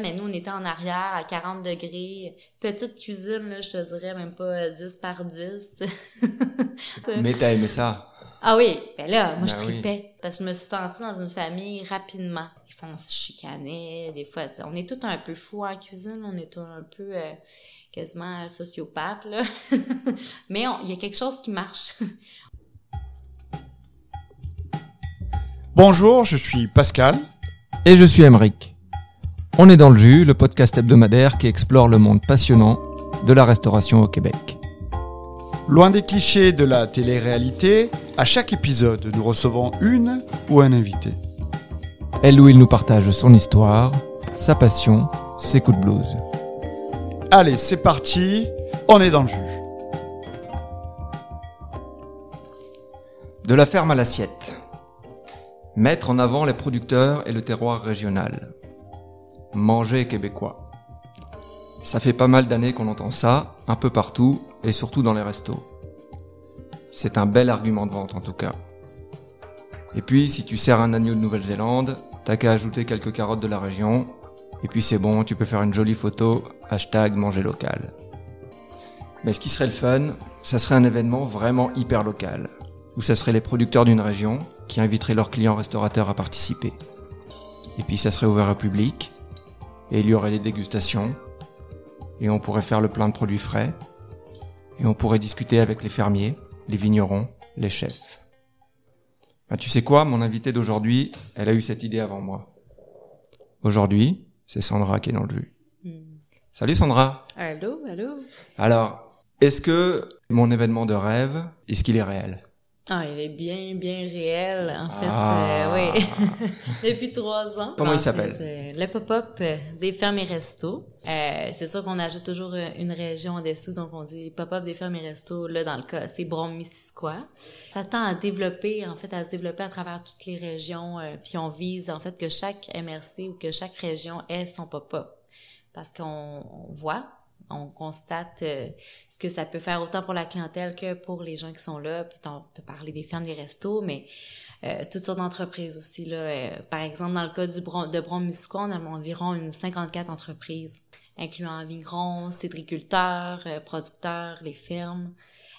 Mais nous, on était en arrière à 40 degrés. Petite cuisine, là, je te dirais même pas 10 par 10. Mais t'as aimé ça? Ah oui, ben là, moi, je Ben tripais. Parce que je me suis sentie dans une famille rapidement. Des fois, on se chicanait. Des fois, on est tous un peu fous en cuisine. On est tous un peu euh, quasiment euh, sociopathes, là. Mais il y a quelque chose qui marche. Bonjour, je suis Pascal. Et je suis Emeric. On est dans le jus, le podcast hebdomadaire qui explore le monde passionnant de la restauration au Québec. Loin des clichés de la télé-réalité, à chaque épisode, nous recevons une ou un invité. Elle où il nous partage son histoire, sa passion, ses coups de blues. Allez, c'est parti, on est dans le jus. De la ferme à l'assiette. Mettre en avant les producteurs et le terroir régional. Manger québécois. Ça fait pas mal d'années qu'on entend ça, un peu partout, et surtout dans les restos. C'est un bel argument de vente en tout cas. Et puis, si tu sers un agneau de Nouvelle-Zélande, t'as qu'à ajouter quelques carottes de la région, et puis c'est bon, tu peux faire une jolie photo, hashtag manger local. Mais ce qui serait le fun, ça serait un événement vraiment hyper local, où ça serait les producteurs d'une région qui inviteraient leurs clients restaurateurs à participer. Et puis ça serait ouvert au public, et il y aurait des dégustations, et on pourrait faire le plein de produits frais, et on pourrait discuter avec les fermiers, les vignerons, les chefs. Ben, tu sais quoi, mon invité d'aujourd'hui, elle a eu cette idée avant moi. Aujourd'hui, c'est Sandra qui est dans le jus. Salut Sandra allô, allô? Alors, est-ce que mon événement de rêve, est-ce qu'il est réel? Ah, il est bien, bien réel, en fait. Ah. euh, oui. Depuis trois ans. Comment En il s'appelle? euh, le pop-up des fermes et restos. Euh, c'est sûr qu'on ajoute toujours euh, une région en dessous, donc on dit pop-up des fermes et restos. Là, dans le cas, c'est Brom-Missisquoi. Ça tend à développer, en fait, à se développer à travers toutes les régions. euh, puis on vise, en fait, que chaque MRC ou que chaque région ait son pop-up. Parce qu'on on voit, on constate euh, ce que ça peut faire autant pour la clientèle que pour les gens qui sont là. Puis t'as parlé des fermes, des restos, mais euh, toutes sortes d'entreprises aussi. Là. Euh, par exemple, dans le cas du Bron, de Brom-Missisquoi, on a environ une 54 entreprises, incluant vignerons, cidriculteurs, euh, producteurs, les fermes,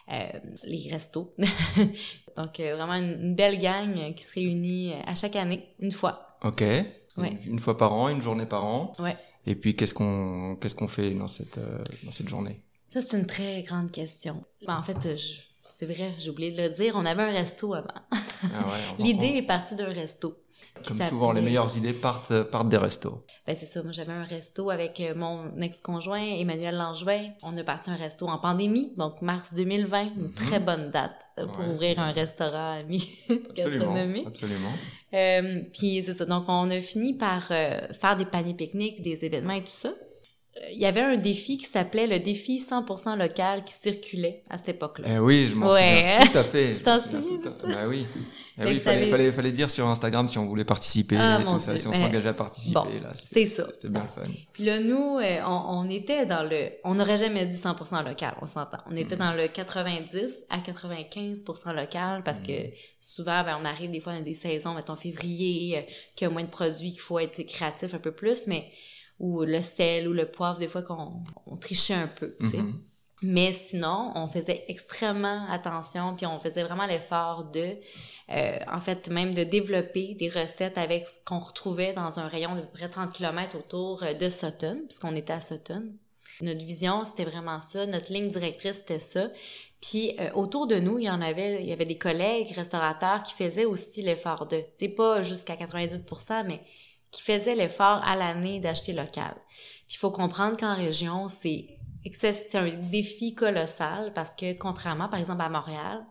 les restos. Donc, vraiment une, une belle gang qui se réunit à chaque année, une fois. Ok. Ouais. Une, fois par an, une journée par an. Ouais. Et puis qu'est-ce qu'on qu'est-ce qu'on fait dans cette euh, dans cette journée? Ça, c'est une très grande question. Ben, en fait, je- c'est vrai, j'ai oublié de le dire, on avait un resto avant. Ah ouais, L'idée on- est partie d'un resto. comme souvent les meilleures idées partent partent des restos. Ben c'est ça, moi j'avais un resto avec euh, mon ex-conjoint Emmanuel Langevin. On a parti un resto en pandémie, donc mars 2020, une Mhm. très bonne date euh, pour Ouais, ouvrir un restaurant Absolument. gastronomique. Absolument. Euh, puis c'est ça, donc on a fini par euh, faire des paniers pique-niques, des événements et tout ça. Il y avait un défi qui s'appelait le défi 100% local qui circulait à cette époque-là. Eh oui, je m'en Ouais. souviens tout à fait. Je m'en souviens tout à. Bah oui. Eh oui, il fallait, avait- fallait, fallait dire sur Instagram si on voulait participer Ah, et tout ça, Dieu. si on Mais- s'engageait à participer. Bon, c'est ça. C'était bien le fun. Puis là, nous, euh, on, on était dans le... On n'aurait jamais dit 100% local, on s'entend. On Mm. était dans le 90 à 95% local parce que Mm. souvent, ben, on arrive des fois dans des saisons, mettons février, euh, qu'il y a moins de produits, qu'il faut être créatif un peu plus, mais ou le sel ou le poivre, des fois qu'on on trichait un peu, tu sais. Mhm. Mais sinon, on faisait extrêmement attention, puis on faisait vraiment l'effort de, euh, en fait, même de développer des recettes avec ce qu'on retrouvait dans un rayon de peu près 30 km autour euh, de Sutton, puisqu'on était à Sutton. Notre vision, c'était vraiment ça. Notre ligne directrice, c'était ça. Puis euh, autour de nous, il y en avait, il y avait des collègues restaurateurs qui faisaient aussi l'effort de, c'est pas jusqu'à 98%, mais qui faisaient l'effort à l'année d'acheter local. Il faut comprendre qu'en région, c'est c'est un défi colossal parce que contrairement, par exemple, à Montréal,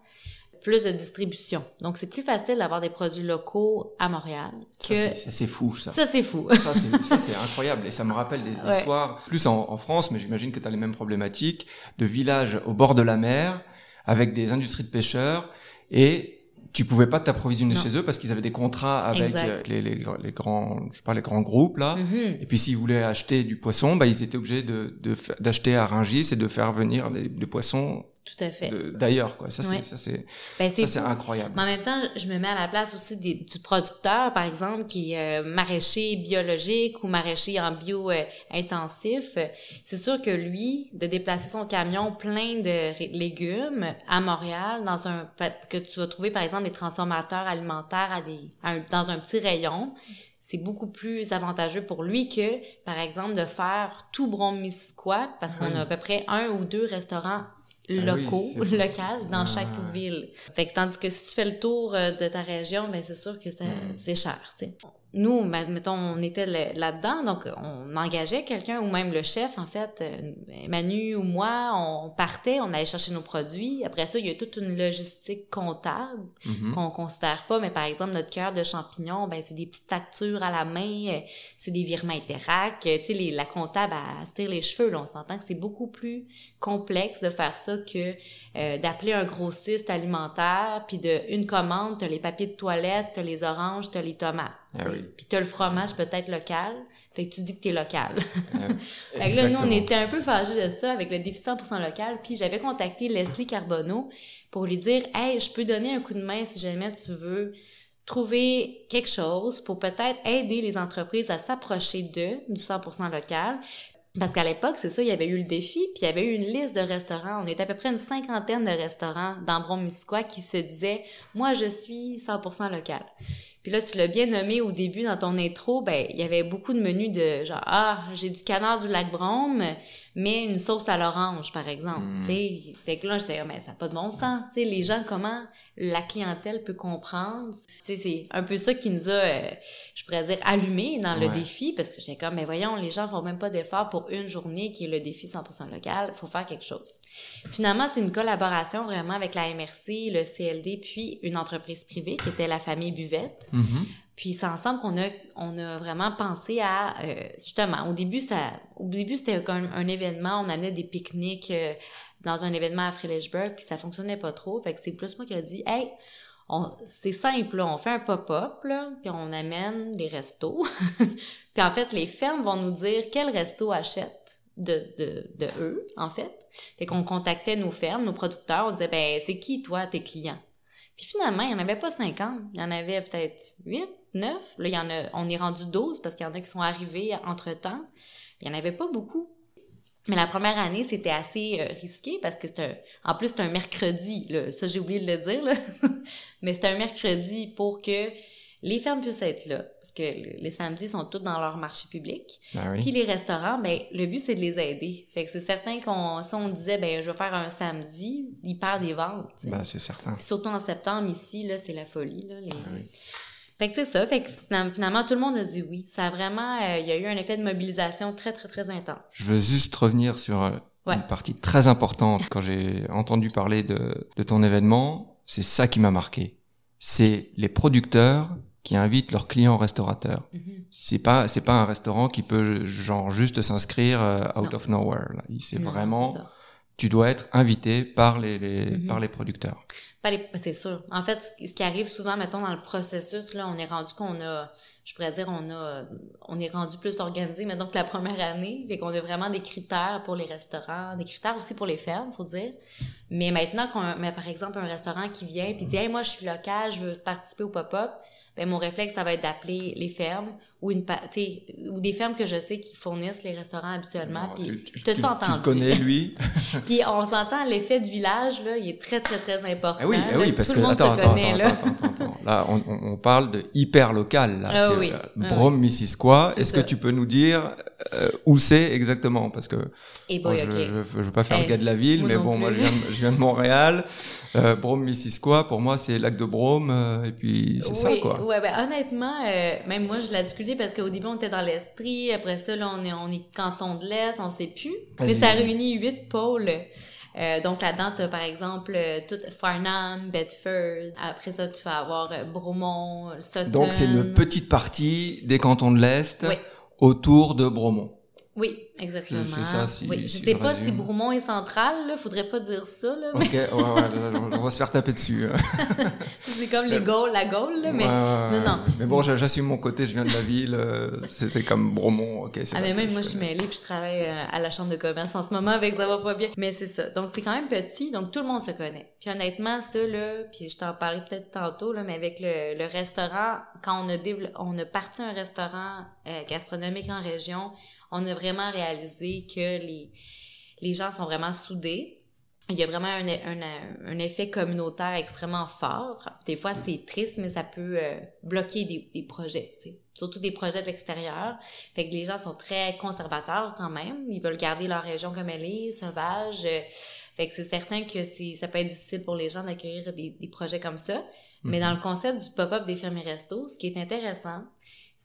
plus de distribution. Donc, c'est plus facile d'avoir des produits locaux à Montréal que... Ça, c'est- fou, ça. Ça, c'est fou. Ça, c'est ça, c'est incroyable. Et ça me rappelle des Ouais. histoires, plus en, en France, mais j'imagine que tu as les mêmes problématiques, de villages au bord de la mer, avec des industries de pêcheurs, et tu pouvais pas t'approvisionner chez eux parce qu'ils avaient des contrats avec euh, les, les, les grands, je sais pas, les grands groupes, là. Mhm. Et puis s'ils voulaient acheter du poisson, bah, ils étaient obligés de, d'acheter à Rungis et de faire venir les, les poissons Tout à fait. d'ailleurs, quoi. Ça, c'est, Ouais. ça, c'est, Ben, incroyable. Mais en même temps, je me mets à la place aussi des, du producteur, par exemple, qui est euh, maraîcher biologique ou maraîcher en bio euh, intensif. C'est sûr que lui, de déplacer son camion plein de légumes à Montréal, dans un que tu vas trouver, par exemple, des transformateurs alimentaires à des, à un- dans un petit rayon, c'est beaucoup plus avantageux pour lui que, par exemple, de faire tout Brome-Missisquoi, parce qu'on Oui. a à peu près un ou deux restaurants oui, locaux, locaux, dans Ah, chaque ouais. ville. Fait que tandis que si tu fais le tour euh, de ta région, ben c'est sûr que ça- Mm. c'est cher, tu sais. Nous, mettons, on était là-dedans, donc on engageait quelqu'un, ou même le chef, en fait, euh, Manu ou moi, on partait, on allait chercher nos produits. Après ça, il y a toute une logistique comptable Mhm. qu'on considère pas, mais par exemple, notre cœur de champignons, ben c'est des petites factures à la main, euh, c'est des virements Interac, euh, tu sais, la comptable, à se tire les cheveux, là, on s'entend que c'est beaucoup plus complexe de faire ça que euh, d'appeler un grossiste alimentaire, puis de une commande, t'as les papiers de toilette, t'as les oranges, t'as les tomates, Ah oui. puis t'as le fromage peut-être local, fait que tu dis que t'es local. Euh, Fait que là, nous, on était un peu fâchés de ça avec le défi 100% local. Puis j'avais contacté Leslie Carbonneau pour lui dire « Hey, je peux donner un coup de main si jamais tu veux trouver quelque chose pour peut-être aider les entreprises à s'approcher d'eux, du 100% local. » Parce qu'à l'époque, c'est ça, il y avait eu le défi, puis il y avait eu une liste de restaurants. On était à peu près une cinquantaine de restaurants dans Brome-Missisquoi qui se disaient « Moi, je suis 100% local. » Puis là, tu l'as bien nommé au début dans ton intro, ben il y avait beaucoup de menus de genre ah j'ai du canard du lac Brome, mais une sauce à l'orange par exemple. Mm. Tu sais, fait que là j'étais mais ça n'a pas de bon sens. Sais, les gens comment la clientèle peut comprendre? C'est un peu ça qui nous a, euh, je pourrais dire, allumé dans le Ouais. défi parce que j'étais comme mais voyons les gens font même pas d'efforts pour une journée qui est le défi 100% local. Faut faire quelque chose. Finalement, c'est une collaboration vraiment avec la MRC, le CLD, puis une entreprise privée qui était la famille Buvette. Mhm. Puis c'est ensemble qu'on a, on a vraiment pensé à, euh, justement, au début, ça, au début, c'était comme un événement, on amenait des pique-niques euh, dans un événement à Frelichburg, puis ça fonctionnait pas trop. Fait que c'est plus moi qui a dit, hey, c'est simple, là, on fait un pop-up, puis on amène des restos. puis en fait, les fermes vont nous dire quel resto achète de, de, de eux, en fait. Fait qu'on contactait nos fermes, nos producteurs, on disait, ben, c'est qui, toi, tes clients? Puis finalement, il n'y en avait pas 50. Il y en avait peut-être 8, 9. Là, il y en a, on est rendu 12 parce qu'il y en a qui sont arrivés entre-temps. Il n'y en avait pas beaucoup. Mais la première année, c'était assez euh, risqué parce que c'était en plus c'était un mercredi, ça j'ai oublié de le dire, là. mais c'était un mercredi pour que les fermes puissent être là, parce que le- les samedis sont tous dans leur marché public. Oui. Puis les restaurants, ben le but c'est de les aider. Fait que c'est certain qu'on si on disait ben je vais faire un samedi, ils perdent des ventes. Bah, c'est certain. Puis surtout en septembre ici là, c'est la folie là. les- Ah oui. Fait que c'est ça. Fait que finalement, finalement, tout le monde a dit oui. Ça a vraiment, euh, il y a eu un effet de mobilisation très très très intense. Je veux juste revenir sur euh, Ouais. une partie très importante. Quand j'ai entendu parler de, de ton événement, c'est ça qui m'a marqué. C'est les producteurs qui invitent leurs clients restaurateurs. Mhm. C'est pas c'est pas un restaurant qui peut genre juste s'inscrire euh, out Non. of nowhere. C'est vraiment tu dois être invité par les, les Mhm. par les producteurs. Pas les- ben, c'est sûr. En fait, ce qui- ce qui arrive souvent, mettons, dans le processus, là, on est rendu qu'on a, je pourrais dire, on a, on est rendu plus organisé, mais donc la première année, fait qu'on a vraiment des critères pour les restaurants, des critères aussi pour les fermes, faut dire. Mais maintenant qu'on, mais par exemple, un restaurant qui vient puis dit, hey, moi, je suis local, je veux participer au pop-up, ben mon réflexe, ça va être d'appeler les fermes ou une, ou des fermes que je sais qui fournissent les restaurants habituellement. Puis, tu, tu- tu- entendu? connais lui puis on s'entend, l'effet de village, là, il est très, très, très important. Ah oui, là. oui, parce que attends, attends, connaît, attends, là. attends, attends, attends. Là, on, on- parle de hyper local. Là, Ah oui, euh, ah Brome, Missisquoi. Est-ce que tu peux nous dire euh, où c'est exactement? Parce que Et moi, boy, je, ok. je, je veux pas faire Eh, le gars de la ville, mais bon, moi je viens, je viens de Montréal. Euh, Brome, Missisquoi, pour moi c'est lac de Brome, euh, et puis c'est ça quoi. Ouais, ben honnêtement, euh, même moi, je l'ai discuté parce qu'au début, on était dans l'Estrie. Après ça, là, on est, on est canton de l'Est, on sait plus. Mais ça réunit huit pôles. Euh, donc là-dedans, tu par exemple euh, tout Farnham, Bedford. Après ça, tu vas avoir euh, Bromont, Sutton. Donc c'est une petite partie des cantons de l'Est Oui. autour de Bromont. Oui, exactement. C'est ça, si- oui. Je si sais je pas si résume. Broumont est central, là. Faudrait pas dire ça, là. Mais Ok, ouais, ouais, on va se faire taper dessus. hein. c'est comme les Gaules, la Gaule, là. Mais, Ouais, non, non. Mais bon, j'a- j'assume mon côté, je viens de la ville, euh, c'est comme Bromont, ok, Ah, mais même moi, je suis mêlée, puis je travaille euh, à la chambre de commerce en ce moment, avec ça va pas bien. Mais c'est ça. Donc, c'est quand même petit, donc tout le monde se connaît. Puis honnêtement, ça, là, puis je t'en parlais peut-être tantôt, là, mais avec le, le restaurant, quand on a, on a parti un restaurant euh, gastronomique en région, on a vraiment réalisé que les, les gens sont vraiment soudés. Il y a vraiment un, un, un effet communautaire extrêmement fort. Des fois, c'est triste, mais ça peut euh, bloquer des, des projets, surtout des projets de l'extérieur. Fait que les gens sont très conservateurs quand même. Ils veulent garder leur région comme elle est, sauvage. Fait que c'est certain que c'est ça peut être difficile pour les gens d'accueillir des, des projets comme ça. Mais dans le concept du pop-up des fermiers restos, ce qui est intéressant,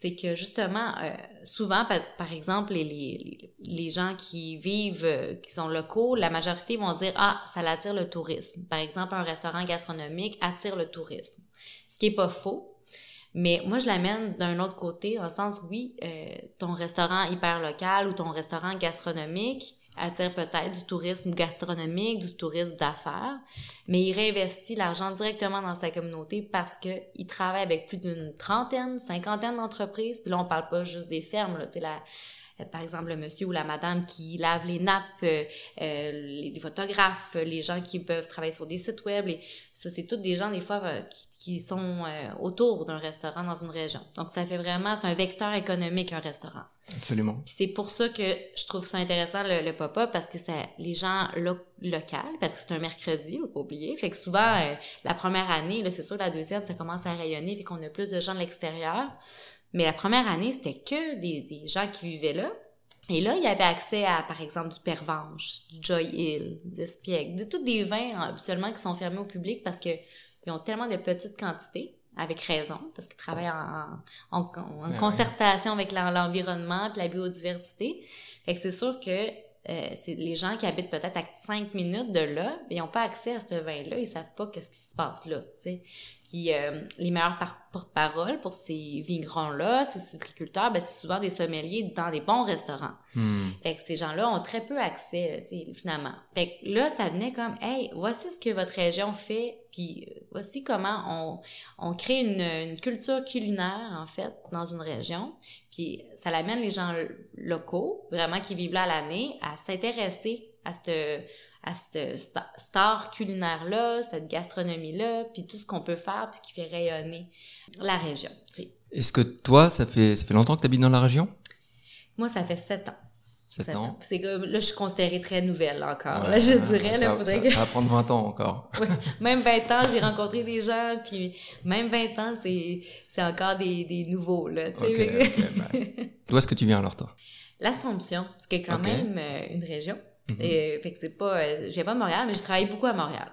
c'est que justement, euh, souvent, par, exemple, les, les, les gens qui vivent, euh, qui sont locaux, la majorité vont dire ah, ça l'attire le tourisme. Par exemple, un restaurant gastronomique attire le tourisme, ce qui est pas faux. Mais moi, je l'amène d'un autre côté, dans le sens, oui, euh, ton restaurant hyper local ou ton restaurant gastronomique attire peut-être du tourisme gastronomique, du tourisme d'affaires, mais il réinvestit l'argent directement dans sa communauté parce que il travaille avec plus d'une trentaine, cinquantaine d'entreprises. Puis là, on parle pas juste des fermes, là, par exemple, le monsieur ou la madame qui lave les nappes, euh, euh, les, les photographes, euh, les gens qui peuvent travailler sur des sites web, les, ça, c'est tous des gens, des fois, euh, qui, qui sont euh, autour d'un restaurant dans une région. Donc, ça fait vraiment, c'est un vecteur économique, un restaurant. Absolument. C'est pour ça que je trouve ça intéressant le, le pop-up parce que ça les gens lo locaux parce que c'est un mercredi, faut pas oublier. Fait que souvent euh, la première année, là c'est sûr la deuxième ça commence à rayonner fait qu'on a plus de gens de l'extérieur. Mais la première année, c'était que des, des gens qui vivaient là. Et là, il y avait accès à, par exemple, du Pervenche, du Joy Hill, du Espiègle, de tous des vins hein, habituellement qui sont fermés au public parce que ils ont tellement de petites quantités, avec raison, parce qu'ils travaillent en, concertation avec l'en- l'environnement et la biodiversité. Fait que c'est sûr que euh, c'est les gens qui habitent peut-être à 5 minutes de là, ils n'ont pas accès à ce vin-là, ils savent pas qu'est-ce qui se passe là. Puis euh, les meilleurs par- porte-parole pour ces vignerons-là, ces citriculteurs, ben, c'est souvent des sommeliers dans des bons restaurants. Hmm. Fait que ces gens-là ont très peu accès, finalement. Fait que là, ça venait comme, hey, voici ce que votre région fait, puis euh, voici comment on, on crée une, une culture culinaire, en fait, dans une région. Puis ça l'amène les gens locaux, vraiment qui vivent là l'année, à s'intéresser à cette à cette sta- star culinaire-là, cette gastronomie-là, puis tout ce qu'on peut faire, puis qui fait rayonner la région. Est-ce que toi, ça fait, ça fait longtemps que tu habites dans la région? Moi, ça fait sept ans. 7 Sept ans C'est comme, là, je suis considérée très nouvelle encore. Ouais, là, je dirais, ça, là, faudrait ça- que... ça va prendre 20 ans encore. Ouais. Même 20 ans, j'ai rencontré des gens, puis même 20 ans, c'est, c'est encore des, des nouveaux, là, tu sais. Bah. D'où est-ce que tu viens alors, toi? L'Assomption, ce qui est quand même euh, une région. Mhm. Et, fait que c'est pas... euh, je viens pas de Montréal, mais j'ai travaillé beaucoup à Montréal.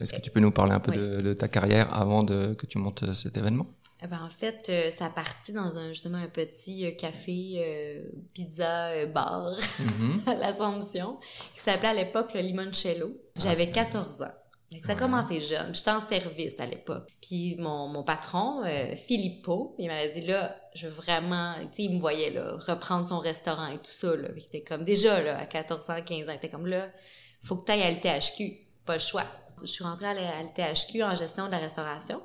Est-ce que tu peux nous parler un peu Oui. de, de ta carrière avant de, que tu montes euh, cet événement? Ben, en fait, euh, ça a parti dans un, justement, un petit euh, café, euh, pizza, euh, bar Mhm. à l'Assomption, qui s'appelait à l'époque le Limoncello. Ah, J'avais c'est 14 ans. Ça a Ouais. commencé jeune. J'étais en service à l'époque. Puis mon, mon patron, euh, Filippo, il m'avait dit là, je veux vraiment, tu sais, il me voyait là, reprendre son restaurant et tout ça là. Il était comme déjà là, à 14 ans, 15 ans, il était comme là, faut que tu ailles à l'THQ, pas le choix. Je suis rentrée à l'THQ en gestion de la restauration.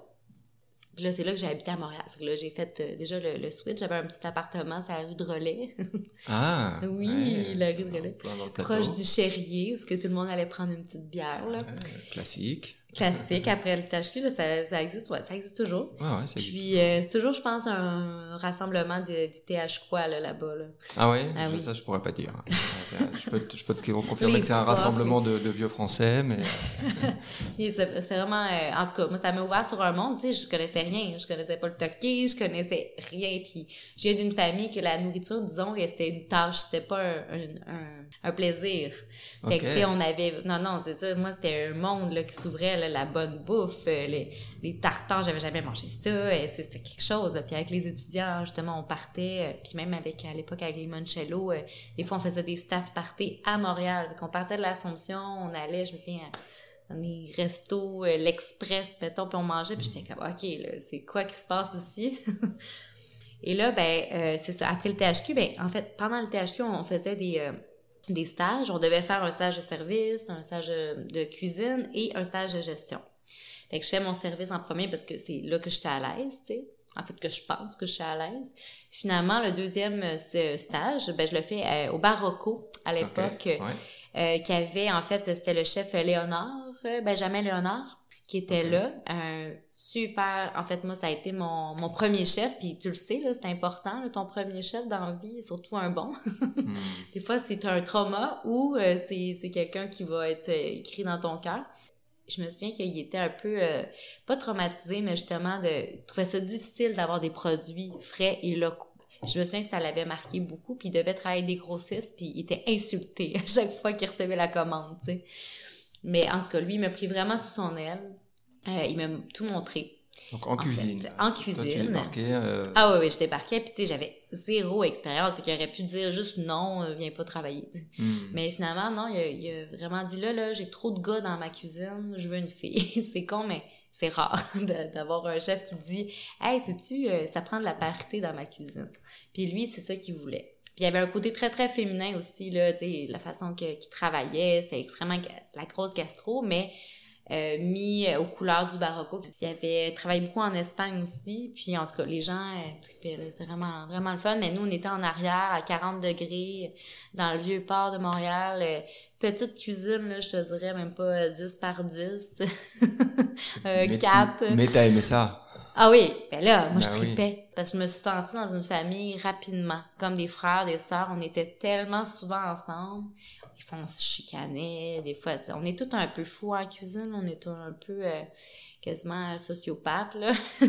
Puis là, c'est là que j'ai habité à Montréal. Fait que là, j'ai fait euh, déjà le, le switch. J'avais un petit appartement, c'est la rue de Relais. Ah oui, ouais. la rue de Relais. Proche du Chérier, parce que tout le monde allait prendre une petite bière, là. Ouais, classique. Classique, après le THQ, là, ça, ça existe, ouais, ça existe toujours. Ouais, ouais, ça existe. Puis, euh, c'est toujours, je pense, un rassemblement de, du TH quoi, là, là-bas, là. Ah ouais? Ah oui. Ça, je pourrais pas dire. C'est- je, peux, te- je peux te confirmer Les que c'est un rassemblement de, de vieux français, mais Et c'est vraiment, euh, en tout cas, moi, ça m'a ouvert sur un monde, tu sais, je connaissais rien. Je connaissais pas le toqué, je connaissais rien. Puis, je viens d'une famille que la nourriture, disons, c'était une tâche, c'était pas un, un, un, un plaisir. Fait que, Ok. tu sais, on avait, non, non, c'est ça, moi, c'était un monde, là, qui s'ouvrait, la bonne bouffe, euh, les, les tartares, j'avais jamais mangé ça, c'est- c'était quelque chose. Puis avec les étudiants, justement, on partait, euh, puis même avec, à l'époque, avec euh, des fois, on faisait des staff parties à Montréal. Fait qu'on partait de l'Assomption, on allait, je me souviens, dans les restos, euh, l'Express, mettons, puis on mangeait, puis j'étais comme, OK, là, c'est quoi qui se passe ici? Et là, ben, euh, c'est ça. Après le THQ, ben, en fait, pendant le THQ, on faisait des, euh, des stages. On devait faire un stage de service, un stage de cuisine et un stage de gestion. Fait que je fais mon service en premier parce que c'est là que j'étais à l'aise, tu sais. En fait, que je pense que je suis à l'aise. Finalement, le deuxième stage, ben, je le fais au Barocco à l'époque, qui avait, en fait, c'était le chef Léonard, Benjamin Léonard qui était là. Un super... En fait, moi, ça a été mon, mon premier chef, puis tu le sais, là, c'est important, là, ton premier chef dans la vie, surtout un bon. Hmm. Des fois, c'est un trauma ou euh, c'est quelqu'un qui va être euh, écrit dans ton cœur. Je me souviens qu'il était un peu, euh, pas traumatisé, mais justement, de trouver ça difficile d'avoir des produits frais et locaux. Je me souviens que ça l'avait marqué beaucoup, puis il devait travailler des grossistes, puis il était insulté à chaque fois qu'il recevait la commande, tu sais. Mais en tout cas, lui, il m'a pris vraiment sous son aile. Euh, il m'a tout montré. Donc en, cuisine. en cuisine. Toi, tu euh... Ah oui, oui, je débarquais, puis tu sais, j'avais zéro expérience, fait qu'il aurait pu dire juste non, euh, viens pas travailler. Hmm. Mais finalement, non, il a, il a, vraiment dit là, là, j'ai trop de gars dans ma cuisine, je veux une fille. c'est con, mais c'est rare d'avoir un chef qui dit Hey, sais-tu, ça prend de la parité dans ma cuisine? Puis lui, c'est ça qu'il voulait. Puis il y avait un côté très, très féminin aussi, là, tu sais, la façon qu'il travaillait, c'est extrêmement la grosse gastro, mais euh, mis aux couleurs du barocco. Il avait travaillé beaucoup en Espagne aussi, puis en tout cas, les gens euh, c'était vraiment, vraiment le fun, mais nous, on était en arrière, à 40 degrés, dans le vieux port de Montréal, euh, petite cuisine, là, je te dirais même pas 10 par 10, euh, 4. Mais t'as aimé ça? Ah oui, ben là, moi je ben tripais parce que je me suis sentie dans une famille rapidement, comme des frères, des sœurs, on était tellement souvent ensemble. Des fois on se chicanait, des fois on est tous un peu fous en cuisine, on est tous un peu euh, quasiment sociopathes là.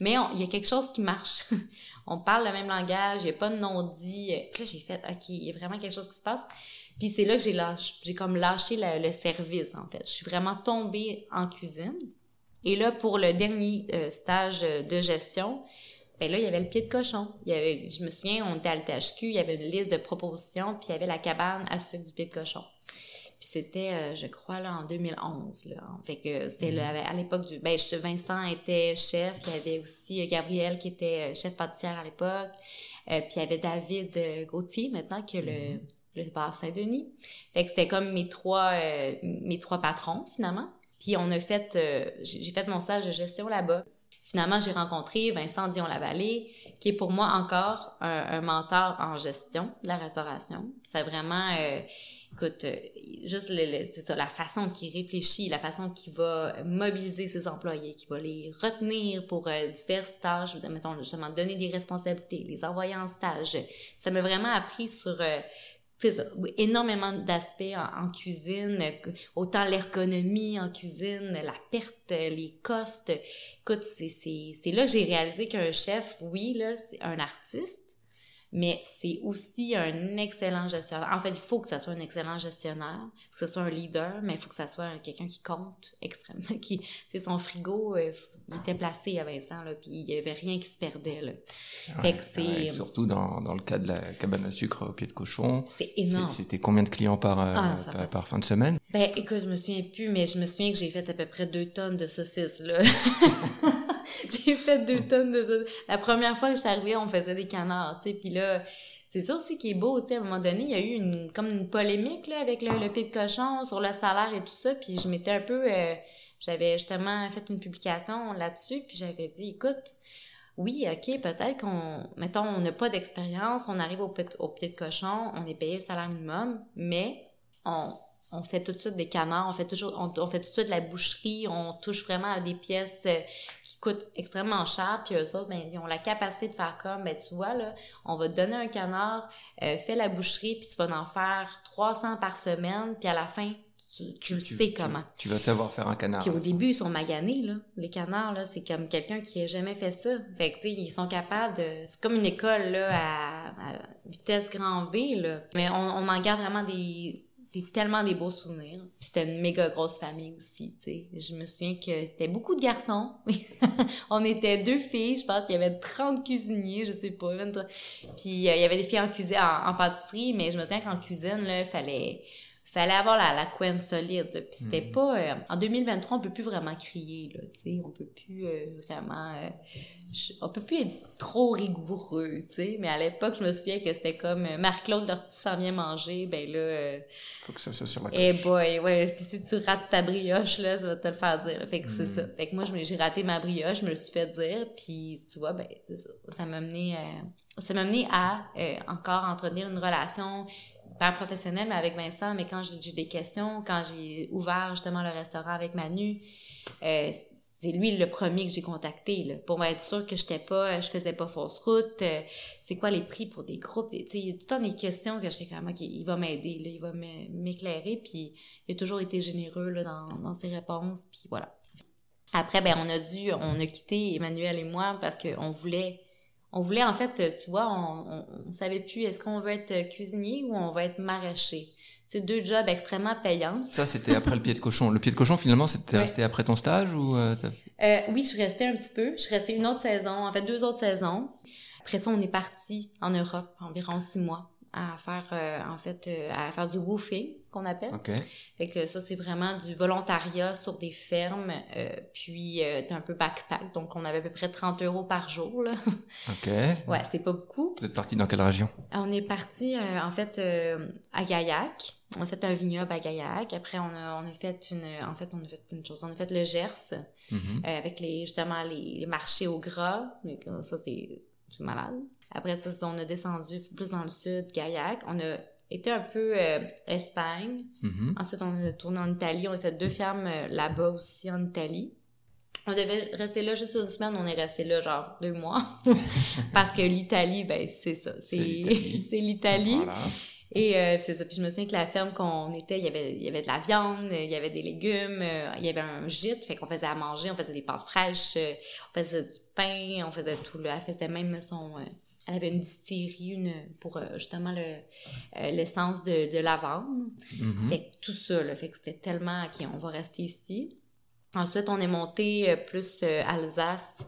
Mais il y a quelque chose qui marche. on parle le même langage, il n'y a pas de non-dit. Puis là j'ai fait OK, il y a vraiment quelque chose qui se passe. Puis c'est là que j'ai j'ai comme lâché le service en fait. Je suis vraiment tombée en cuisine. Et là, pour le dernier euh, stage de gestion, ben là, il y avait le pied de cochon. Il y avait, je me souviens, on était à l'THQ, il y avait une liste de propositions, puis il y avait la cabane à sucre du pied de cochon. Puis c'était, euh, je crois, là, en 2011. Là. Fait que c'était mhm. à l'époque du... Ben, Vincent était chef. Il y avait aussi euh, Gabriel qui était chef pâtissière à l'époque. puis il y avait David Gauthier, maintenant, qui est le, mhm. le bar Saint-Denis. Fait que c'était comme mes trois, mes trois patrons, finalement. Puis on a fait, euh, j'ai fait mon stage de gestion là-bas. Finalement, j'ai rencontré Vincent Dion-Lavallée, qui est pour moi encore un, mentor en gestion de la restauration. C'est vraiment, euh, écoute, euh, juste la façon qu'il réfléchit, la façon qu'il va mobiliser ses employés, qu'il va les retenir pour diverses tâches, mettons justement donner des responsabilités, les envoyer en stage. Ça m'a vraiment appris sur ça, énormément d'aspects en, cuisine, autant l'ergonomie en cuisine, la perte, les costes. Écoute, c'est là que j'ai réalisé qu'un chef, oui, là, c'est un artiste, mais c'est aussi un excellent gestionnaire. En fait, il faut que ça soit un excellent gestionnaire, que ce soit un leader, mais il faut que ça soit quelqu'un qui compte extrêmement, qui, c'est son frigo, euh, il était placé à Vincent, là, puis il y avait rien qui se perdait, là. fait que c'est... surtout dans, dans le cas de la cabane à sucre au pied de cochon. C'est énorme. C'était combien de clients par, euh, ah, par, par, fin de semaine? Ben, écoute, je me souviens plus, mais je me souviens que j'ai fait à peu près deux tonnes de saucisses, là. j'ai fait deux tonnes de ça. La première fois que je suis arrivée, on faisait des canards, tu sais, puis là, c'est ça aussi qui est beau, tu sais, à un moment donné, il y a eu une, comme une polémique, là, avec le, le pied de cochon sur le salaire et tout ça, puis je m'étais un peu, euh, j'avais justement fait une publication là-dessus, puis j'avais dit, écoute, oui, ok, peut-être qu'on, mettons, on n'a pas d'expérience, on arrive au, au pied de cochon, on est payé le salaire minimum, mais on, on fait tout de suite des canards, on fait toujours, on, fait tout de suite de la boucherie, on touche vraiment à des pièces euh, qui coûtent extrêmement cher, puis eux autres, ben, ils ont la capacité de faire comme, ben, tu vois, là, on va te donner un canard, euh, fais la boucherie, puis tu vas en faire 300 par semaine, puis à la fin, tu, le sais comment. Tu, vas savoir faire un canard. Puis au début, ils sont maganés, là. Les canards, là, c'est comme quelqu'un qui a jamais fait ça. Fait que, tu sais, ils sont capables de... C'est comme une école, là, à, vitesse grand V, là. Mais on, on en garde vraiment des c'était tellement des beaux souvenirs. Puis c'était une méga grosse famille aussi, tu sais. Je me souviens que c'était beaucoup de garçons. on était deux filles, je pense qu'il y avait 30 cuisiniers, je sais pas, 23. Puis euh, il y avait des filles en cuisine, en, pâtisserie, mais je me souviens qu'en cuisine, là, fallait fallait avoir la, la couenne solide. là. Puis c'était Mhm. pas... euh, en 2023, on peut plus vraiment crier, là, tu sais. On peut plus euh, vraiment... euh, je- on peut plus être trop rigoureux, tu sais. Mais à l'époque, je me souviens que c'était comme... Marc-Claude Lortie s'en vient manger, ben là... Faut que ça soit sur la eh boy, ouais. Puis si tu rates ta brioche, là, ça va te le faire dire. Fait que c'est Mm. ça. Fait que moi, j'ai raté ma brioche, je me le suis fait dire. Puis tu vois, ben, c'est ça. Ça m'a mené, euh, ça m'a mené à encore entretenir une relation pas professionnelle, mais avec Vincent. Mais quand j'ai des questions, quand j'ai ouvert justement le restaurant avec Manu, euh, c'est lui le premier que j'ai contacté là, pour être sûr que j'étais pas, je faisais pas fausse route. euh, c'est quoi les prix pour des groupes Tu sais, il y a tout le temps des questions que j'étais comme ok, il va m'aider, là, il va m'éclairer. Puis il a toujours été généreux là, dans, dans ses réponses. Puis voilà. Après, ben on a dû, on a quitté Emmanuel et moi parce qu'on voulait, on voulait en fait, tu vois, on, on, on savait plus est-ce qu'on veut être cuisinier ou on va être maraîcher? C'est deux jobs extrêmement payants. Ça, c'était après le pied de cochon. Le pied de cochon, finalement, c'était Ouais. resté après ton stage ou euh, t'as fait- Euh, oui, je suis restée un petit peu. Je suis restée une autre saison, en fait deux autres saisons. Après ça, on est parti en Europe environ six mois à faire euh, en fait euh, à faire du woofing qu'on appelle. Fait que ça c'est vraiment du volontariat sur des fermes euh, puis euh, t'es un peu backpack donc on avait à peu près 30 euros par jour là. Ok. Ouais, c'est pas beaucoup. Vous êtes parti dans quelle région? On est parti euh, en fait euh, à Gaillac. On a fait un vignoble à Gaillac. Après on a on a fait une en fait on a fait une chose. On a fait le Gers Mhm. euh, avec les justement les, les marchés au gras. Mais ça, c'est c'est malade. Après ça, on a descendu plus dans le sud, Gaillac. On a été un peu euh, Espagne. Mhm. Ensuite, on a tourné en Italie. On a fait deux fermes euh, là-bas aussi en Italie. On devait rester là juste une semaine, on est resté là genre deux mois. Parce que l'Italie, ben c'est ça. C'est l'Italie. c'est l'Italie. Voilà. Et euh, c'est ça. Puis je me souviens que la ferme qu'on était, il y avait, il y avait de la viande, il y avait des légumes, euh, il y avait un gîte, fait qu'on faisait à manger, on faisait des pâtes fraîches, euh, on faisait du pain, on faisait tout. Là. Elle faisait même son... elle avait une distillerie une, pour euh, justement le euh, l'essence de, de lavande. Mhm. Fait que tout ça, là, fait que c'était tellement... OK, on va rester ici. Ensuite, on est monté euh, plus euh, Alsace.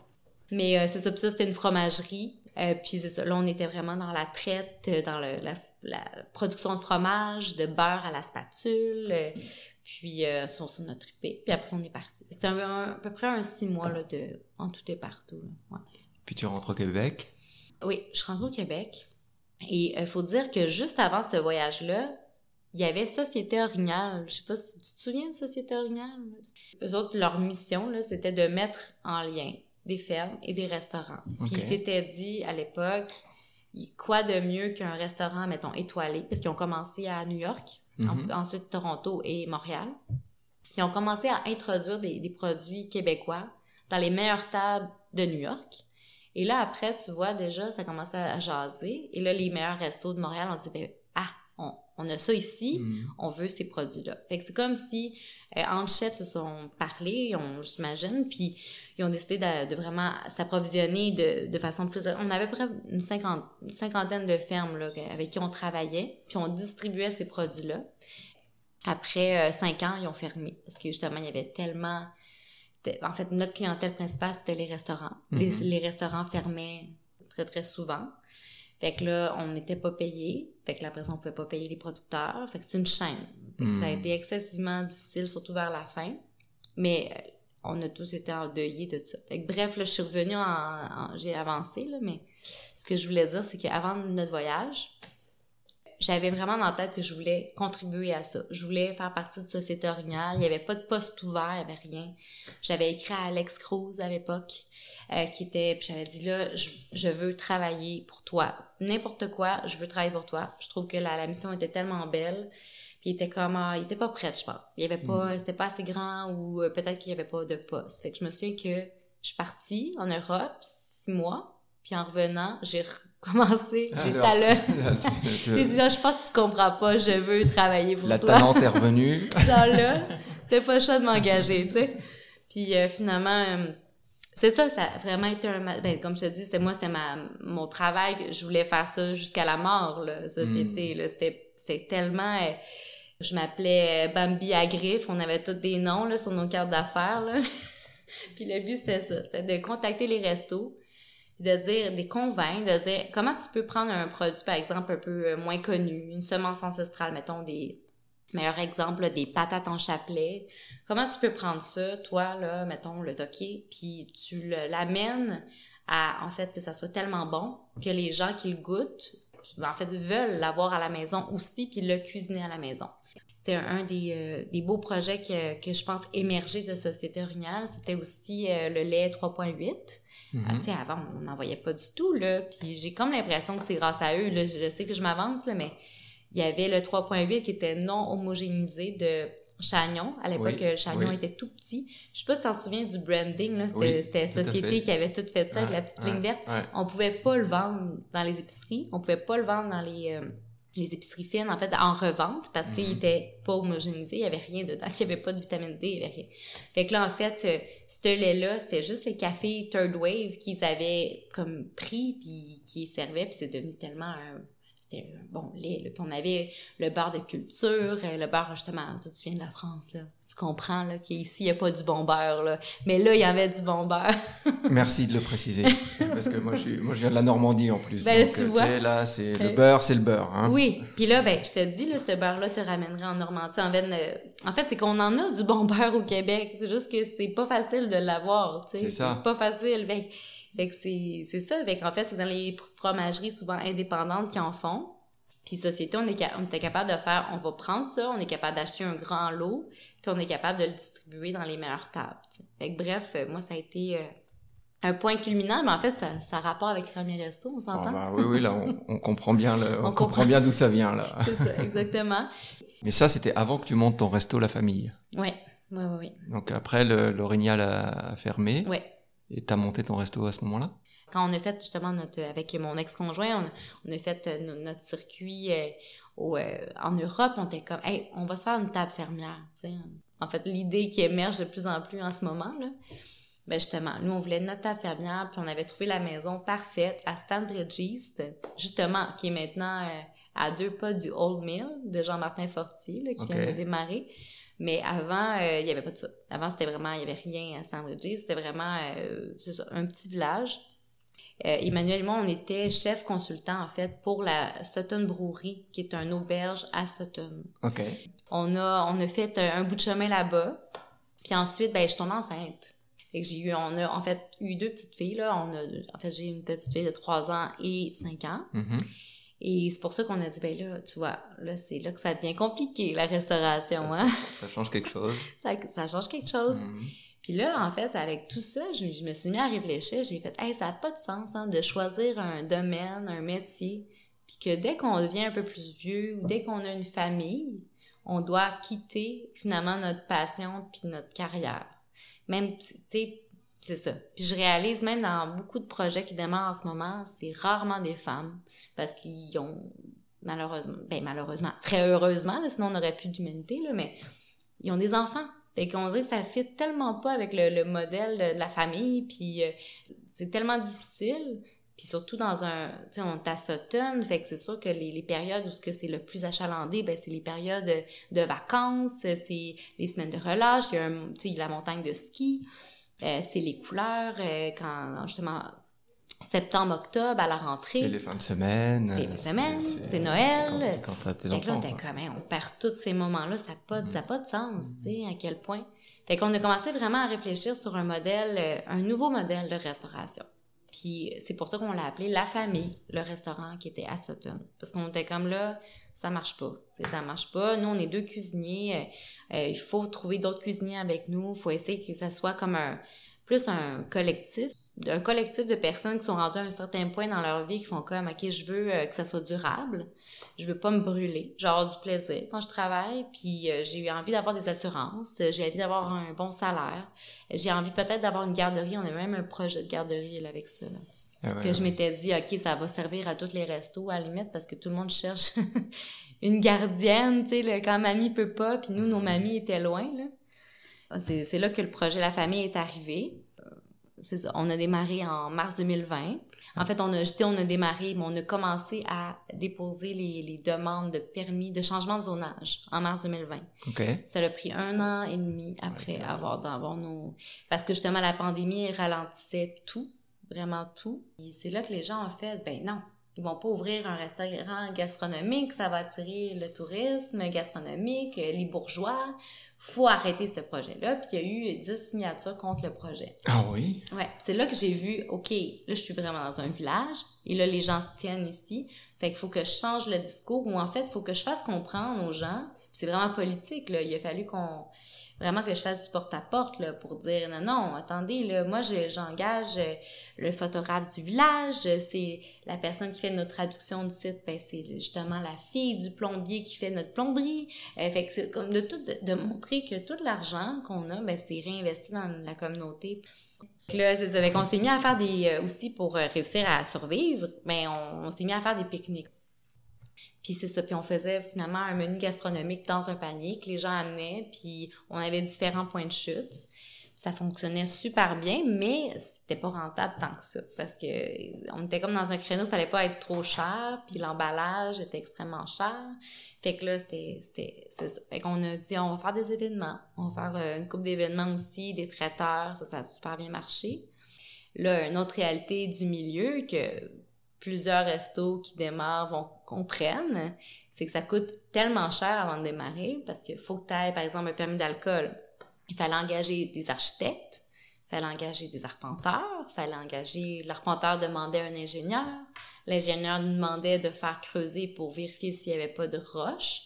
Mais euh, c'est ça, puis ça, c'était une fromagerie. Puis c'est ça, là, on était vraiment dans la traite, dans le- la, la production de fromage, de beurre à la spatule. puis euh, sur, sur notre tripé. Puis après, ça, on est parti. C'est à peu près un six mois là, de, en tout et partout. là. Ouais. Puis tu rentres au Québec. Oui, je suis rentrée au Québec. Et il faut dire que juste avant ce voyage-là, il y avait Société Orignal. Je sais pas si tu te souviens de Société Orignal? Eux autres, leur mission, c'était de mettre en lien des fermes et des restaurants. Puis ils s'étaient dit à l'époque, quoi de mieux qu'un restaurant, mettons, étoilé, parce qu'ils ont commencé à New York, en- Mhm. ensuite Toronto et Montréal. Puis ils ont commencé à introduire des, des produits québécois dans les meilleures tables de New York. Et là, après, tu vois, déjà, ça commence à, jaser. Et là, les meilleurs restos de Montréal ont dit, ben, ah, on, on a ça ici, Mhm. on veut ces produits-là. Fait que c'est comme si, euh, entre chefs se sont parlé, on, j'imagine, puis ils ont décidé de, de vraiment s'approvisionner de, de façon plus... On avait près une cinquantaine de fermes là, avec qui on travaillait, puis on distribuait ces produits-là. Après euh, cinq ans, ils ont fermé, parce que justement, il y avait tellement... En fait, notre clientèle principale, c'était les restaurants. les, Mhm. les restaurants fermaient très, très souvent. Fait que là, on n'était pas payé. Fait que là, après ça, on pouvait pas payer les producteurs. Fait que c'est une chaîne. Fait que ça a Hmm. été excessivement difficile, surtout vers la fin. Mais euh, on a tous été endeuillés de ça. Fait que bref, là, je suis revenue en... en- j'ai avancé, là, mais ce que je voulais dire, c'est qu'avant notre voyage, j'avais vraiment dans la tête que je voulais contribuer à ça. Je voulais faire partie de Société Orignale. Il n'y avait pas de poste ouvert, il n'y avait rien. J'avais écrit à Alex Cruz à l'époque, euh, qui était... Puis j'avais dit, là, je, je veux travailler pour toi. N'importe quoi, je veux travailler pour toi. Je trouve que la, la mission était tellement belle. Puis il était comme... ah, il était pas prêt, je pense. Il y avait pas... C'était pas assez grand ou euh, peut-être qu'il y avait pas de poste. Fait que je me souviens que je suis partie en Europe six mois. Puis en revenant, j'ai J'étais là. tu- tu- J'ai dit, Ah, je pense que tu comprends pas, je veux travailler pour la toi. talente est revenue. Genre là, t'as pas le choix de m'engager, tu sais. Puis euh, finalement, euh, c'est ça, ça a vraiment été un... Ben, comme je te dis, c'était moi, c'était ma, mon travail, je voulais faire ça jusqu'à la mort, là, société, là. C'était, c'était tellement... euh, je m'appelais Bambi à on avait tous des noms, là, sur nos cartes d'affaires, là. Puis le but, c'était ça, c'était de contacter les restos, de dire, de les convaincre, de dire comment tu peux prendre un produit, par exemple, un peu euh, moins connu, une semence ancestrale, mettons des, Meilleur exemple, des patates en chapelet. Comment tu peux prendre ça, toi, là, mettons, le toqué, puis tu l'amènes à, en fait, que ça soit tellement bon que les gens qui le goûtent, en fait, veulent l'avoir à la maison aussi, puis le cuisiner à la maison. C'est un, des, euh, des, beaux projets que, que je pense émerger de Société Orignale. C'était aussi euh, le lait 3.8. Ah, mhm. avant, on n'en voyait pas du tout, là. Puis j'ai comme l'impression que c'est grâce à eux, là. Je, sais que je m'avance, là, mais il y avait le 3.8 qui était non homogénéisé de Chagnon. À l'époque, le Chagnon était tout petit. Je sais pas si tu t'en souviens du branding, là. C'était Société qui avait tout fait ça avec la petite ligne verte. On pouvait pas le vendre dans les épiceries. On pouvait pas le vendre dans les... Euh, les épiceries fines, en fait, en revente parce qu'il mhm. était pas homogénéisé, il y avait rien dedans, il y avait pas de vitamine D, il y avait rien. Fait que là, en fait, euh, ce lait-là, c'était juste les cafés Third Wave qu'ils avaient comme pris puis qui servaient, puis c'est devenu tellement un c'était un bon lait. Puis on avait le beurre de culture, euh, le beurre justement, tu, viens de la France, là. Tu comprends là, qu'ici, il n'y a pas du bon beurre. Là. Mais là, il y avait du bon beurre. Merci de le préciser. parce que moi je, moi, je viens de la Normandie en plus. Ben, tu vois. là, c'est le beurre, c'est le beurre. Hein. Oui. Puis là, ben, je te dis, là, ce beurre-là te ramènerait en Normandie. En fait, en fait c'est qu'on en a du bon beurre au Québec. C'est juste que c'est pas facile de l'avoir. C'est ça. pas facile. Fait que c'est, ça. Fait qu'en fait, c'est dans les fromageries souvent indépendantes qui en font. Puis société, on, est, on était capable de faire, on va prendre ça, on est capable d'acheter un grand lot, puis on est capable de le distribuer dans les meilleures tables. Fait que bref, euh, moi, ça a été euh, un point culminant, mais en fait, ça, ça a rapport avec Famille Resto, on s'entend? bah, oui, oui, là, on, on comprend bien, le, on, comprend bien d'où ça vient, là. C'est ça, exactement. mais ça, c'était avant que tu montes ton resto La Famille. Oui, oui, oui. oui. Donc après, l'Orignal a fermé. Oui. Et t'as monté ton resto à ce moment-là? Quand on a fait justement notre, avec mon ex-conjoint, on, a fait euh, notre circuit euh, euh, en Europe, on était comme, hey, on va se faire une table fermière. En fait, l'idée qui émerge de plus en plus en ce moment, là. Ben justement, nous, on voulait notre table fermière, puis on avait trouvé la maison parfaite à Stanbridge East, justement, qui est maintenant à deux pas du Old Mill de Jean-Martin Fortier, là, qui vient de démarrer. Mais avant, il n'y avait pas de ça. Avant, c'était vraiment, il n'y avait rien à East. C'était vraiment, ça, un petit village. Euh, Emmanuel et moi, on était chef consultant, en fait, pour la Sutton Brewery, qui est un auberge à Sutton. OK. On a, on a fait un, bout de chemin là-bas. Puis ensuite, ben, je suis tombée enceinte. Fait que j'ai eu, on a, en fait, eu deux petites filles, là. On a, en fait, j'ai une petite fille de 3 ans et 5 ans. Mm-hmm. Et c'est pour ça qu'on a dit, ben là, tu vois, là, c'est là que ça devient compliqué, la restauration, ça, hein. Ça, change quelque chose. ça, ça change quelque chose. Mm-hmm. Puis là, en fait, avec tout ça, je, me suis mis à réfléchir. J'ai fait, hey, ça n'a pas de sens hein, de choisir un domaine, un métier, puis que dès qu'on devient un peu plus vieux ou dès qu'on a une famille, on doit quitter finalement notre passion puis notre carrière. Même, tu sais, c'est ça. Puis je réalise même dans beaucoup de projets qui démarrent en ce moment, c'est rarement des femmes parce qu'ils ont malheureusement, ben malheureusement, très heureusement, sinon on n'aurait plus d'humanité mais ils ont des enfants. Fait qu'on dirait que ça fit tellement pas avec le, modèle de, la famille, puis euh, c'est tellement difficile. Puis surtout dans un, tu sais, on est fait que c'est sûr que les, périodes où c'est le plus achalandé, ben c'est les périodes de, vacances, c'est les semaines de relâche, il y a un, la montagne de ski, c'est les couleurs, euh, quand justement septembre, octobre, à la rentrée. C'est les fins de semaine. C'est les fins de semaine, c'est Noël. C'est quand, t'as tes enfants. Là, comme, on perd tous ces moments-là, ça n'a pas, mm. pas de sens, tu sais, à quel point. Fait qu'on a commencé vraiment à réfléchir sur un modèle, euh, un nouveau modèle de restauration. Puis c'est pour ça qu'on l'a appelé La Famille, le restaurant qui était à Sutton. Parce qu'on était comme là, ça marche pas. ça marche pas. Nous, on est deux cuisiniers. Euh, euh, il faut trouver d'autres cuisiniers avec nous. Il faut essayer que ça soit comme un plus un collectif un collectif de personnes qui sont rendues à un certain point dans leur vie qui font comme ok je veux euh, que ça soit durable je veux pas me brûler genre du plaisir quand je travaille puis j'ai eu envie d'avoir des assurances j'ai envie d'avoir un bon salaire j'ai envie peut-être d'avoir une garderie on a même un projet de garderie avec ça ah que je m'étais dit ok ça va servir à tous les restos à la limite parce que tout le monde cherche une gardienne tu sais quand mamie peut pas puis nous nos mamies étaient loin là. C'est là que le projet la famille est arrivé. C'est ça, on a démarré en mars 2020. En fait, on a, jeté, on a démarré, mais on a commencé à déposer les, les demandes de permis de changement de zonage en mars 2020. OK. Ça a pris un an et demi après avoir d'avoir nos... Parce que justement, la pandémie ralentissait tout, vraiment tout. Et c'est là que les gens ont fait, ben non, ils vont pas ouvrir un restaurant gastronomique, ça va attirer le tourisme gastronomique, les bourgeois. Faut arrêter ce projet-là. Puis il y a eu 10 signatures contre le projet. Ah oui? Ouais. C'est là que j'ai vu, OK, là, je suis vraiment dans un village. Et là, les gens se tiennent ici. Fait qu'il faut que je change le discours ou en fait, il faut que je fasse comprendre aux gens. C'est vraiment politique. Il a fallu qu'on vraiment que je fasse du porte-à-porte pour dire non, non, attendez, moi j'engage euh, le photographe du village, c'est la personne qui fait notre traduction du site, ben, c'est justement la fille du plombier qui fait notre plomberie. Euh, fait que c'est comme de tout, de, montrer que tout l'argent qu'on a, ben, c'est réinvesti dans la communauté. Là, c'est ça. Fait qu'on s'est mis à faire des, euh, aussi pour réussir à survivre, ben, on s'est mis à faire des pique-niques. Puis c'est ça, puis on faisait finalement un menu gastronomique dans un panier que les gens amenaient, puis on avait différents points de chute. Ça fonctionnait super bien, mais c'était pas rentable tant que ça parce que on était comme dans un créneau, fallait pas être trop cher, puis l'emballage était extrêmement cher. Fait que là c'était ça. Fait qu'on a dit on va faire des événements, on va faire euh, une coupe d'événements aussi, des traiteurs, ça ça a super bien marché. Là une autre réalité du milieu que plusieurs restos qui démarrent vont comprennent, c'est que ça coûte tellement cher avant de démarrer parce qu'il faut que tu aies, par exemple, un permis d'alcool. Il fallait engager des architectes, il fallait engager des arpenteurs, il fallait engager... L'arpenteur demandait un ingénieur, l'ingénieur nous demandait de faire creuser pour vérifier s'il n'y avait pas de roche.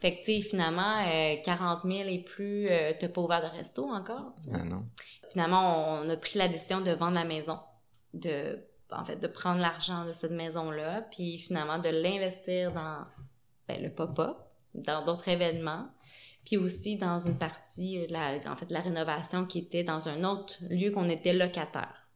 Fait que, tu sais, finalement, 40 euh, 000 et plus, euh, t'as pas ouvert de resto encore. Ah non. Finalement, on a pris la décision de vendre la maison, de en fait, de prendre l'argent de cette maison-là, puis finalement de l'investir dans ben, le pop-up, dans d'autres événements, puis aussi dans une partie, la, en fait, la rénovation qui était dans un autre lieu qu'on était locataire.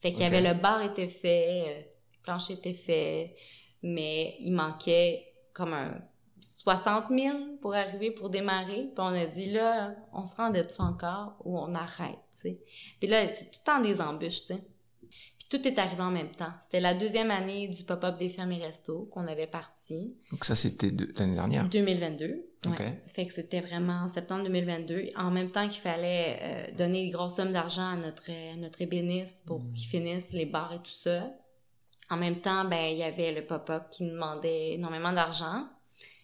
Fait qu'il y avait le bar était fait, euh, le plancher était fait, mais il manquait comme un 60 000 pour arriver, pour démarrer. Puis on a dit, là, on se rendait dessus encore ou on arrête, tu sais? Puis là, c'est tout le temps des embûches, tu sais tout est arrivé en même temps. C'était la deuxième année du pop-up des fermes et restos qu'on avait parti. Donc ça, c'était l'année dernière? 2022. OK. Fait que c'était vraiment en septembre 2022. En même temps qu'il fallait euh, donner des grosses sommes d'argent à notre, notre ébéniste pour mmh. qu'il finisse les bars et tout ça. En même temps, ben il y avait le pop-up qui nous demandait énormément d'argent.